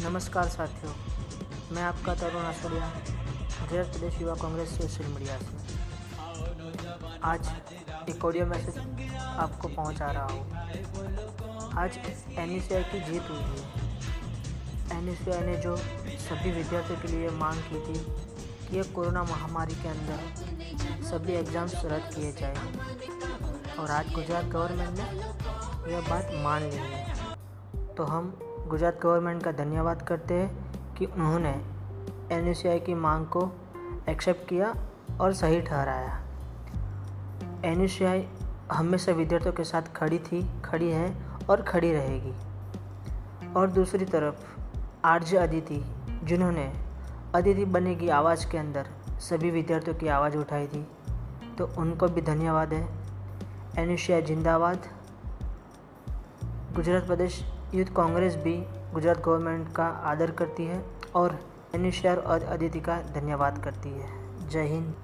नमस्कार साथियों, मैं आपका तरुण आसुरिया गुजरात प्रदेश युवा कांग्रेस सोशल मीडिया से। आज एक ऑडियो मैसेज आपको पहुँचा रहा हूँ। आज एन की जीत हुई है। एन ने जो सभी विद्यार्थियों के लिए मांग की थी कि ये कोरोना महामारी के अंदर सभी एग्ज़ाम्स रद्द किए जाए। और आज गुजरात गवर्नमेंट ने यह बात मान ली है। तो हम गुजरात गवर्नमेंट का धन्यवाद करते हैं कि उन्होंने एन की मांग को एक्सेप्ट किया और सही ठहराया। एन हमेशा विद्यार्थियों के साथ खड़ी थी, खड़ी है और खड़ी रहेगी। और दूसरी तरफ़, आरजे अदिति, जिन्होंने अदिति बनेगी आवाज़ के अंदर सभी विद्यार्थियों की आवाज़ उठाई थी तो उनको भी धन्यवाद है। एन जिंदाबाद। गुजरात प्रदेश यूथ कांग्रेस भी गुजरात गवर्नमेंट का आदर करती है और अनुशार और अदिति का धन्यवाद करती है। जय हिंद।